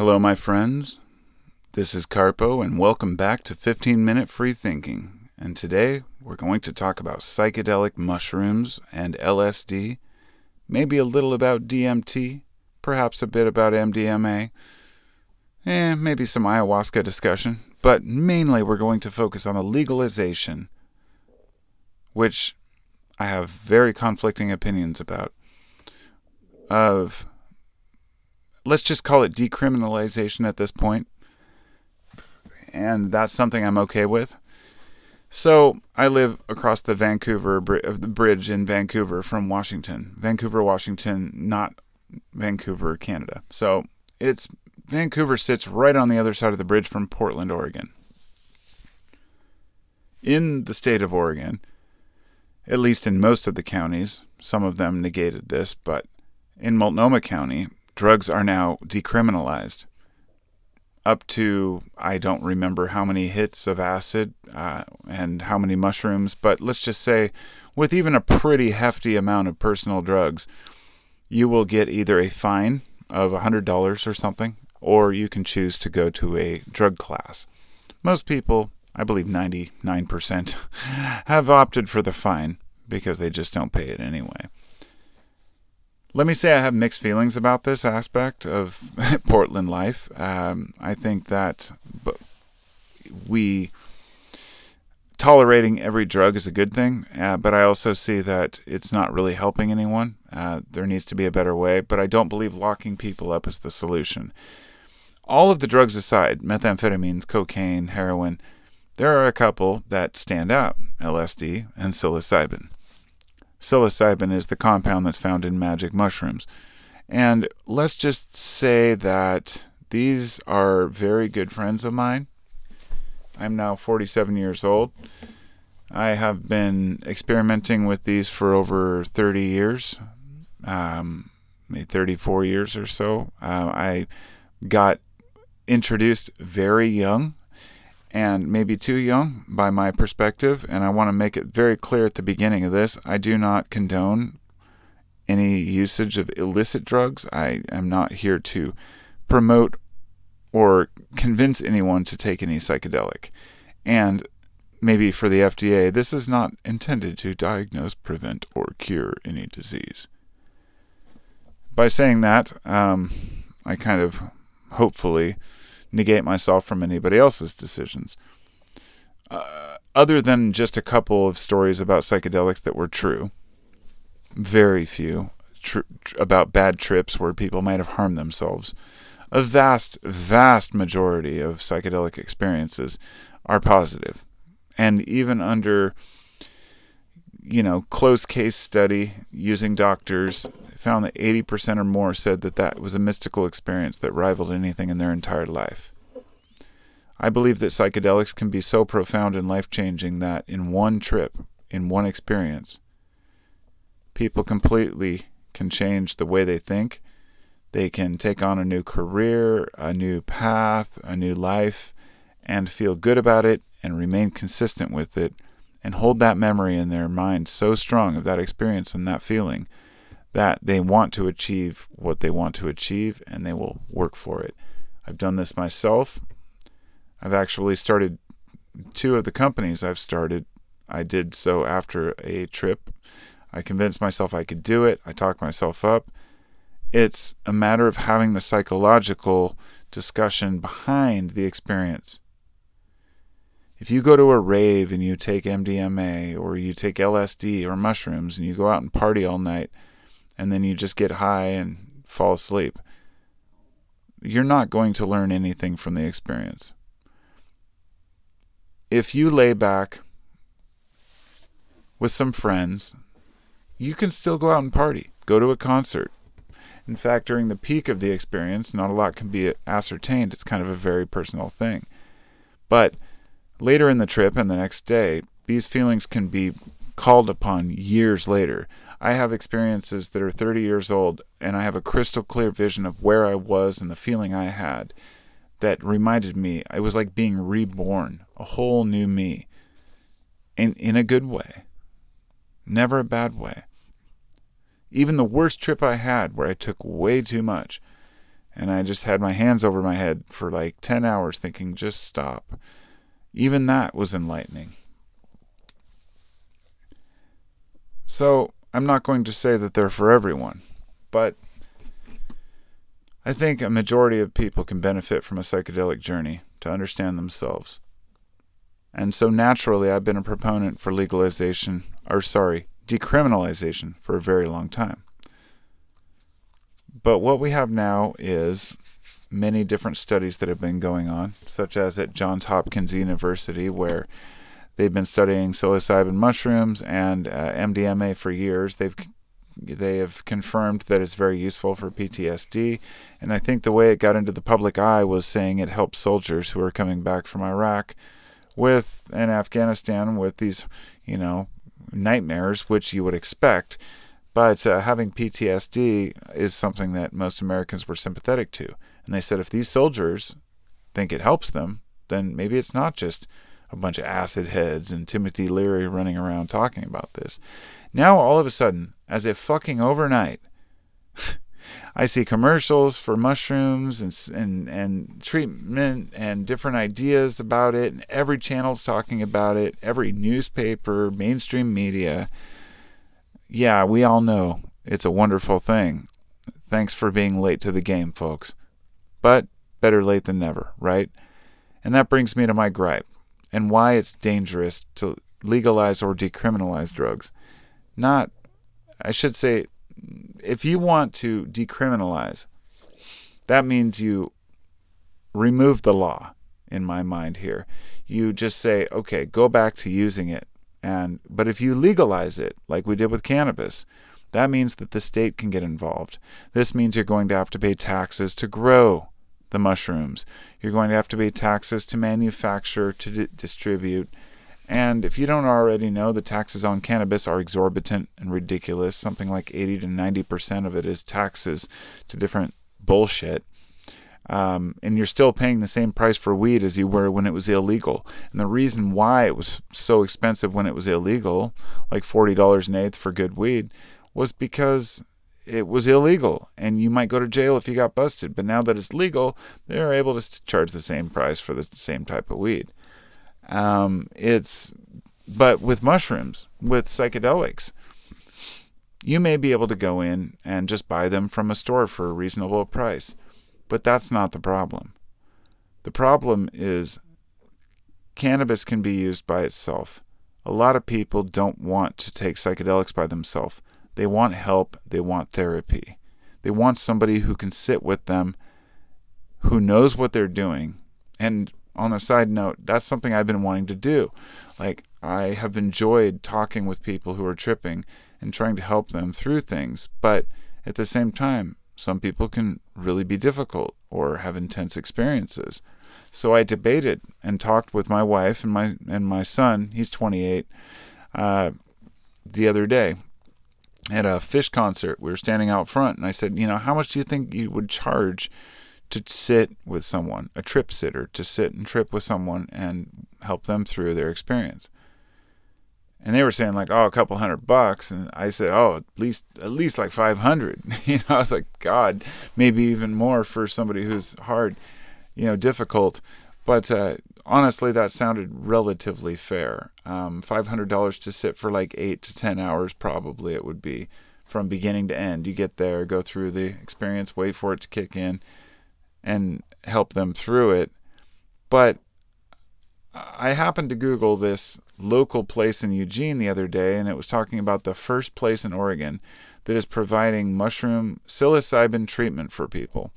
Hello, my friends. This is Carpo, and welcome back to 15 Minute Free Thinking. And today we're going to talk about psychedelic mushrooms and LSD, maybe a little about DMT, perhaps a bit about MDMA, and maybe some ayahuasca discussion. But mainly we're going to focus on the legalization, which I have very conflicting opinions about, of let's just call it decriminalization at this point. And that's something I'm okay with. So I live across the Vancouver uh, the bridge in Vancouver from Washington, Vancouver, Washington, not Vancouver, Canada. So it's Vancouver sits right on the other side of the bridge from Portland, Oregon. In the state of Oregon, at least in most of the counties, some of them negated this, but in Multnomah County, drugs are now decriminalized up to I don't remember how many hits of acid uh, and how many mushrooms, but let's just say with even a pretty hefty amount of personal drugs, you will get either a fine of $100 or something, or you can choose to go to a drug class. Most people, I believe 99%, have opted for the fine because they just don't pay it anyway. Let me say I have mixed feelings about this aspect of Portland life. Um, I think that we tolerating every drug is a good thing, uh, but I also see that it's not really helping anyone. Uh, there needs to be a better way, but I don't believe locking people up is the solution. All of the drugs aside, methamphetamines, cocaine, heroin, there are a couple that stand out LSD and psilocybin. Psilocybin is the compound that's found in magic mushrooms. And let's just say that these are very good friends of mine. I'm now 47 years old. I have been experimenting with these for over 30 years, um, maybe 34 years or so. Uh, I got introduced very young and maybe too young by my perspective. And I want to make it very clear at the beginning of this I do not condone any usage of illicit drugs. I am not here to promote or convince anyone to take any psychedelic. And maybe for the FDA, this is not intended to diagnose, prevent, or cure any disease. By saying that, um, I kind of hopefully negate myself from anybody else's decisions. Uh, other than just a couple of stories about psychedelics that were true, very few tr- about bad trips where people might have harmed themselves. A vast, vast majority of psychedelic experiences are positive. And even under, you know, close case study using doctors found that 80% or more said that that was a mystical experience that rivaled anything in their entire life. I believe that psychedelics can be so profound and life changing that in one trip, in one experience, people completely can change the way they think. They can take on a new career, a new path, a new life, and feel good about it and remain consistent with it and hold that memory in their mind so strong of that experience and that feeling that they want to achieve what they want to achieve and they will work for it. I've done this myself. I've actually started two of the companies I've started. I did so after a trip. I convinced myself I could do it. I talked myself up. It's a matter of having the psychological discussion behind the experience. If you go to a rave and you take MDMA or you take LSD or mushrooms and you go out and party all night, and then you just get high and fall asleep. You're not going to learn anything from the experience. If you lay back with some friends, you can still go out and party, go to a concert. In fact, during the peak of the experience, not a lot can be ascertained. It's kind of a very personal thing. But later in the trip and the next day, these feelings can be called upon years later. I have experiences that are 30 years old, and I have a crystal clear vision of where I was and the feeling I had that reminded me it was like being reborn, a whole new me, in, in a good way, never a bad way. Even the worst trip I had, where I took way too much, And I just had my hands over my head for like 10 hours thinking, just stop. Even that was enlightening. So I'm not going to say that they're for everyone, but I think a majority of people can benefit from a psychedelic journey to understand themselves. And so naturally, I've been a proponent for legalization, or sorry, decriminalization for a very long time. But what we have now is many different studies that have been going on, such as at Johns Hopkins University, where they've been studying psilocybin mushrooms and uh, MDMA for years. They've they have confirmed that it's very useful for PTSD, and I think the way it got into the public eye was saying it helps soldiers who are coming back from Iraq with and Afghanistan with these, you know, nightmares, which you would expect. But uh, having PTSD is something that most Americans were sympathetic to. And they said if these soldiers think it helps them, then maybe it's not just a bunch of acid heads and Timothy Leary running around talking about this. Now, all of a sudden, as if fucking overnight, I see commercials for mushrooms and, and and treatment and different ideas about it, and every channel's talking about it. Every newspaper, mainstream media. Yeah, we all know it's a wonderful thing. Thanks for being late to the game, folks. But better late than never, right? And that brings me to my gripe and why it's dangerous to legalize or decriminalize drugs. Not, I should say, if you want to decriminalize, that means you remove the law in my mind here. You just say, okay, go back to using it. And but if you legalize it, like we did with cannabis, that means that the state can get involved. This means you're going to have to pay taxes to grow the mushrooms. You're going to have to pay taxes to manufacture, to di- distribute, and if you don't already know, the taxes on cannabis are exorbitant and ridiculous. Something like 80 to 90% of it is taxes to different bullshit. Um, and you're still paying the same price for weed as you were when it was illegal. And the reason why it was so expensive when it was illegal, like $40 an eighth for good weed, was because it was illegal and you might go to jail if you got busted. But now that it's legal, they're able to charge the same price for the same type of weed. Um, it's but with mushrooms, with psychedelics, you may be able to go in and just buy them from a store for a reasonable price. But that's not the problem. The problem is cannabis can be used by itself. A lot of people don't want to take psychedelics by themselves. They want help, they want therapy. They want somebody who can sit with them, who knows what they're doing, and on a side note, that's something I've been wanting to do. Like, I have enjoyed talking with people who are tripping and trying to help them through things. But at the same time, some people can really be difficult or have intense experiences. So I debated and talked with my wife and my and my son. He's 28. Uh, the other day at a Phish concert, we were standing out front, and I said, you know, how much do you think you would charge to sit with someone, a trip sitter, to sit and trip with someone and help them through their experience. And they were saying like, oh, a couple hundred bucks, and I said, oh, at least at least like five hundred. you know, I was like, God, maybe even more for somebody who's hard, you know, difficult. But uh, honestly, that sounded relatively fair. Um, five hundred dollars to sit for like eight to ten hours, probably it would be from beginning to end. You get there, go through the experience, wait for it to kick in, and help them through it. But I happened to Google this local place in Eugene the other day, and it was talking about the first place in Oregon that is providing mushroom psilocybin treatment for people.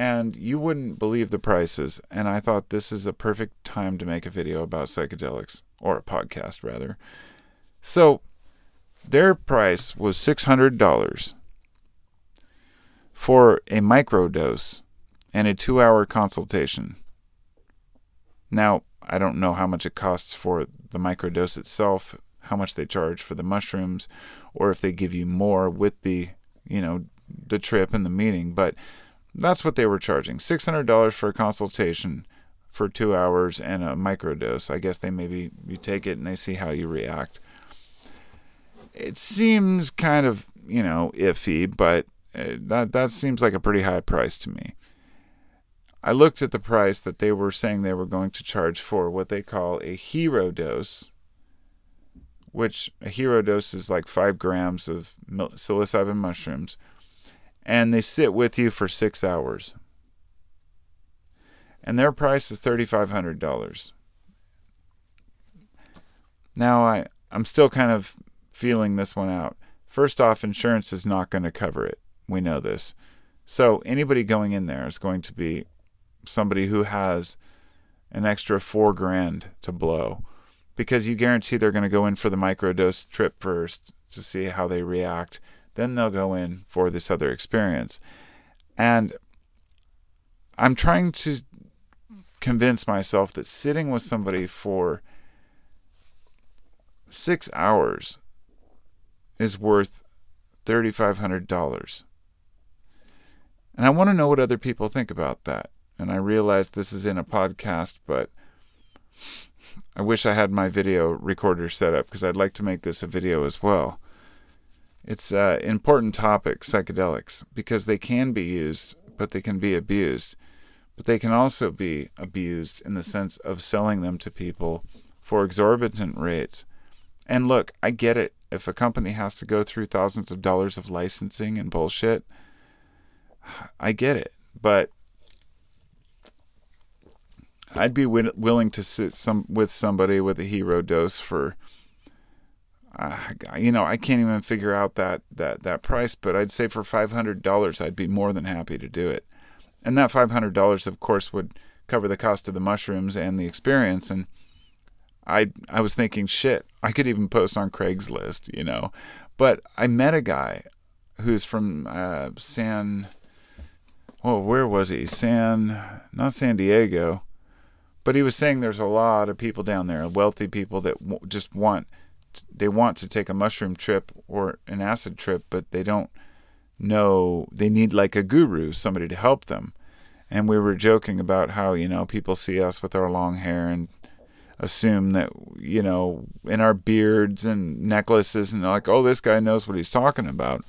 And you wouldn't believe the prices. And I thought this is a perfect time to make a video about psychedelics, or a podcast rather. So their price was $600 for a microdose and a two hour consultation. Now, I don't know how much it costs for the microdose itself, how much they charge for the mushrooms, or if they give you more with the, you know, the trip and the meeting, but that's what they were charging. $600 for a consultation for two hours and a microdose. I guess they maybe you take it and they see how you react. It seems kind of, you know, iffy, but Uh, that that seems like a pretty high price to me. I looked at the price that they were saying they were going to charge for what they call a hero dose, which a hero dose is like five grams of psilocybin mushrooms, and they sit with you for six hours. And their price is $3,500. Now, I, I'm still kind of feeling this one out. First off, insurance is not going to cover it. We know this. So anybody going in there is going to be somebody who has an extra four grand to blow because you guarantee they're going to go in for the microdose trip first to see how they react. Then they'll go in for this other experience. And I'm trying to convince myself that sitting with somebody for six hours is worth $3,500. And I want to know what other people think about that. And I realize this is in a podcast, but I wish I had my video recorder set up because I'd like to make this a video as well. It's an uh, important topic, psychedelics, because they can be used, but they can be abused. But they can also be abused in the sense of selling them to people for exorbitant rates. And look, I get it. If a company has to go through thousands of dollars of licensing and bullshit, I get it. But I'd be willing to sit some with somebody with a hero dose for uh, you know, I can't even figure out that that that price, but I'd say for $500 I'd be more than happy to do it. And that $500 of course would cover the cost of the mushrooms and the experience and I I was thinking shit, I could even post on Craigslist, you know. But I met a guy who's from uh, San well, where was he? San not San Diego but he was saying there's a lot of people down there, wealthy people that w- just want they want to take a mushroom trip or an acid trip, but they don't know they need like a guru, somebody to help them. And we were joking about how, you know, people see us with our long hair and assume that, you know, in our beards and necklaces and like, oh, this guy knows what he's talking about.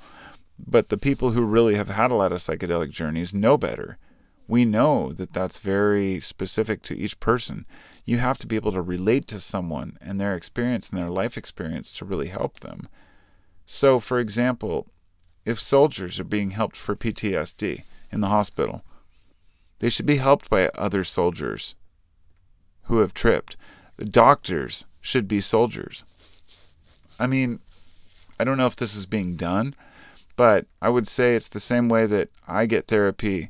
But the people who really have had a lot of psychedelic journeys know better we know that that's very specific to each person. You have to be able to relate to someone and their experience and their life experience to really help them. So, for example, if soldiers are being helped for PTSD in the hospital, they should be helped by other soldiers who have tripped. The doctors should be soldiers. I mean, I don't know if this is being done, but I would say it's the same way that I get therapy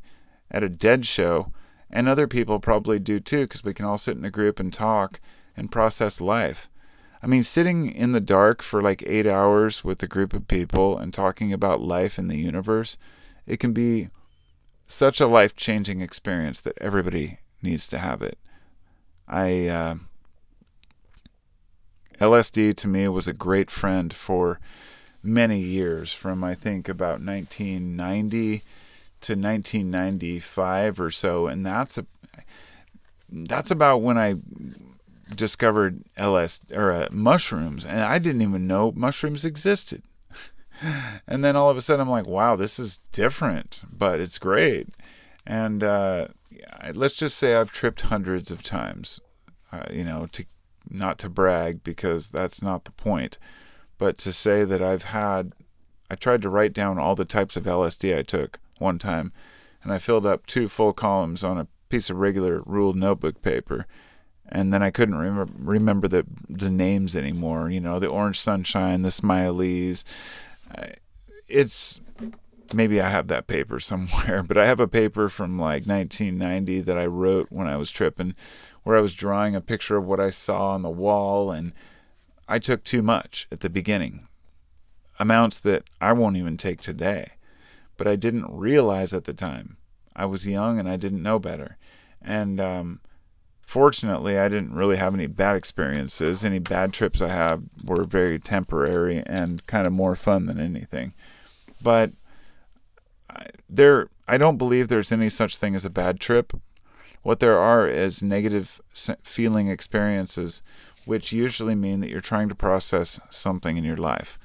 at a dead show, and other people probably do too, because we can all sit in a group and talk and process life. I mean, sitting in the dark for like eight hours with a group of people and talking about life in the universe, it can be such a life changing experience that everybody needs to have it. I, uh, LSD to me was a great friend for many years, from I think about 1990 to 1995 or so, and that's a that's about when I discovered LS or uh, mushrooms, and I didn't even know mushrooms existed. and then all of a sudden, I'm like, wow, this is different, but it's great. And uh, let's just say I've tripped hundreds of times. Uh, you know, to not to brag because that's not the point, but to say that I've had. I tried to write down all the types of LSD I took one time, and I filled up two full columns on a piece of regular ruled notebook paper. And then I couldn't remember remember the the names anymore. You know, the Orange Sunshine, the Smileys. It's maybe I have that paper somewhere, but I have a paper from like 1990 that I wrote when I was tripping, where I was drawing a picture of what I saw on the wall, and I took too much at the beginning, amounts that I won't even take today but I didn't realize at the time. I was young and I didn't know better. And um, fortunately, I didn't really have any bad experiences. Any bad trips I had were very temporary and kind of more fun than anything. But there, I don't believe there's any such thing as a bad trip. What there are is negative feeling experiences, which usually mean that you're trying to process something in your life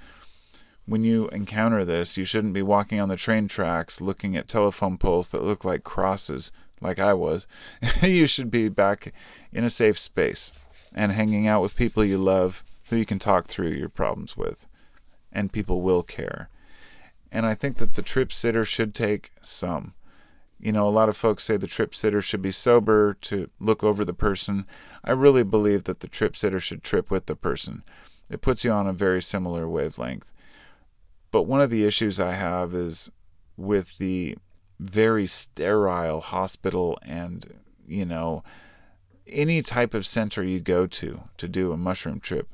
when you encounter this, you shouldn't be walking on the train tracks looking at telephone poles that look like crosses, like I was. you should be back in a safe space and hanging out with people you love who you can talk through your problems with. And people will care. And I think that the trip sitter should take some. You know, a lot of folks say the trip sitter should be sober to look over the person. I really believe that the trip sitter should trip with the person. It puts you on a very similar wavelength. But one of the issues I have is with the very sterile hospital and, you know, any type of center you go to to do a mushroom trip,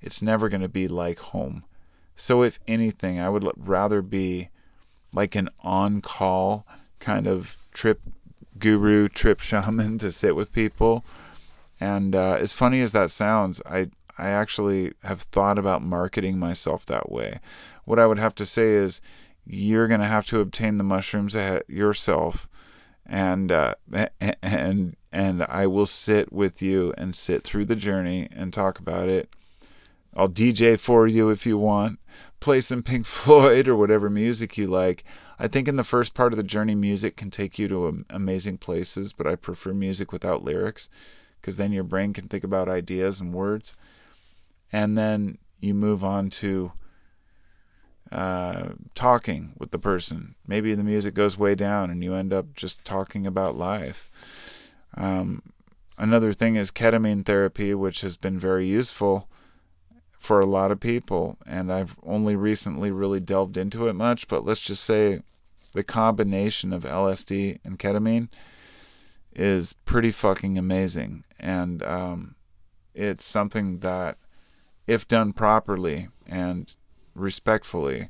it's never going to be like home. So, if anything, I would rather be like an on call kind of trip guru, trip shaman to sit with people. And uh, as funny as that sounds, I I actually have thought about marketing myself that way. What I would have to say is, you're going to have to obtain the mushrooms yourself, and uh, and and I will sit with you and sit through the journey and talk about it. I'll DJ for you if you want. Play some Pink Floyd or whatever music you like. I think in the first part of the journey, music can take you to amazing places, but I prefer music without lyrics because then your brain can think about ideas and words. And then you move on to uh, talking with the person. Maybe the music goes way down and you end up just talking about life. Um, another thing is ketamine therapy, which has been very useful for a lot of people. And I've only recently really delved into it much, but let's just say the combination of LSD and ketamine is pretty fucking amazing. And um, it's something that, if done properly and respectfully,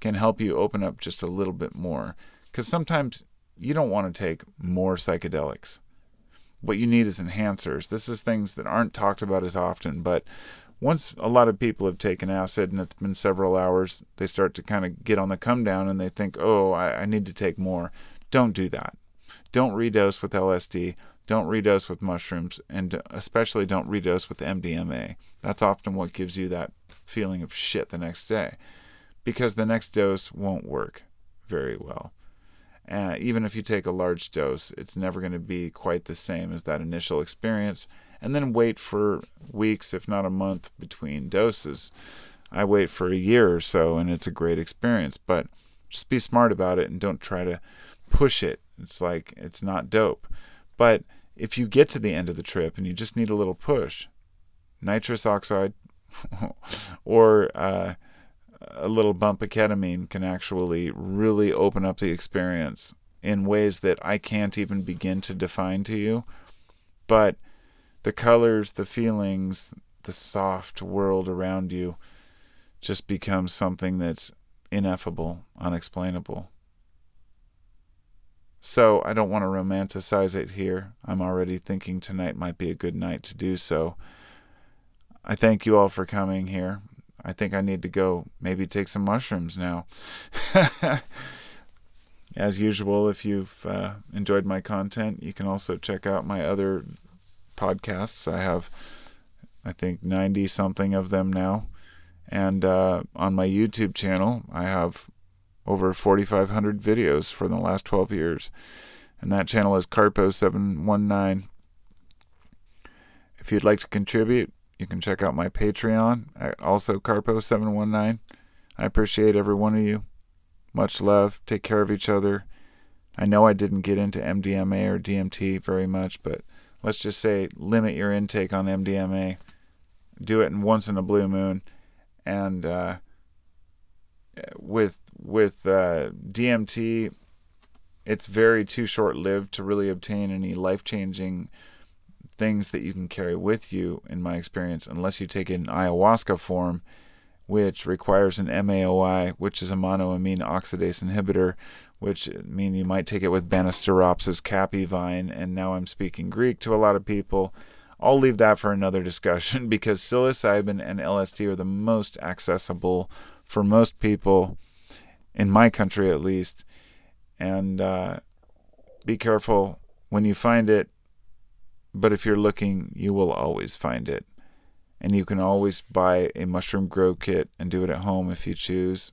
can help you open up just a little bit more. Because sometimes you don't want to take more psychedelics. What you need is enhancers. This is things that aren't talked about as often, but once a lot of people have taken acid and it's been several hours, they start to kind of get on the come down and they think, oh, I, I need to take more. Don't do that. Don't redose with LSD. Don't redose with mushrooms. And especially don't redose with MDMA. That's often what gives you that feeling of shit the next day because the next dose won't work very well. Uh, even if you take a large dose, it's never going to be quite the same as that initial experience and then wait for weeks, if not a month, between doses. I wait for a year or so, and it's a great experience. But just be smart about it and don't try to push it. It's like it's not dope. But if you get to the end of the trip and you just need a little push, nitrous oxide or uh, a little bump of ketamine can actually really open up the experience in ways that I can't even begin to define to you. But the colors, the feelings, the soft world around you just becomes something that's ineffable, unexplainable. So I don't want to romanticize it here. I'm already thinking tonight might be a good night to do so. I thank you all for coming here. I think I need to go maybe take some mushrooms now. As usual, if you've uh, enjoyed my content, you can also check out my other podcasts. I have, I think, 90 something of them now. And uh, on my YouTube channel, I have over 4,500 videos for the last 12 years. And that channel is Carpo719. If you'd like to contribute, you can check out my Patreon at also Carpo719. I appreciate every one of you. Much love. Take care of each other. I know I didn't get into MDMA or DMT very much, but let's just say limit your intake on MDMA. Do it once in a blue moon, and uh, with with uh, DMT, it's very too short lived to really obtain any life changing things that you can carry with you. In my experience, unless you take it in ayahuasca form, which requires an MAOI, which is a monoamine oxidase inhibitor, which I mean you might take it with Banisteriopsis caapi vine, and now I'm speaking Greek to a lot of people. I'll leave that for another discussion because psilocybin and LSD are the most accessible for most people, in my country at least. And uh, be careful when you find it, but if you're looking, you will always find it. And you can always buy a mushroom grow kit and do it at home if you choose.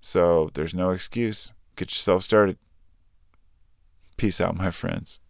So there's no excuse. Get yourself started. Peace out, my friends.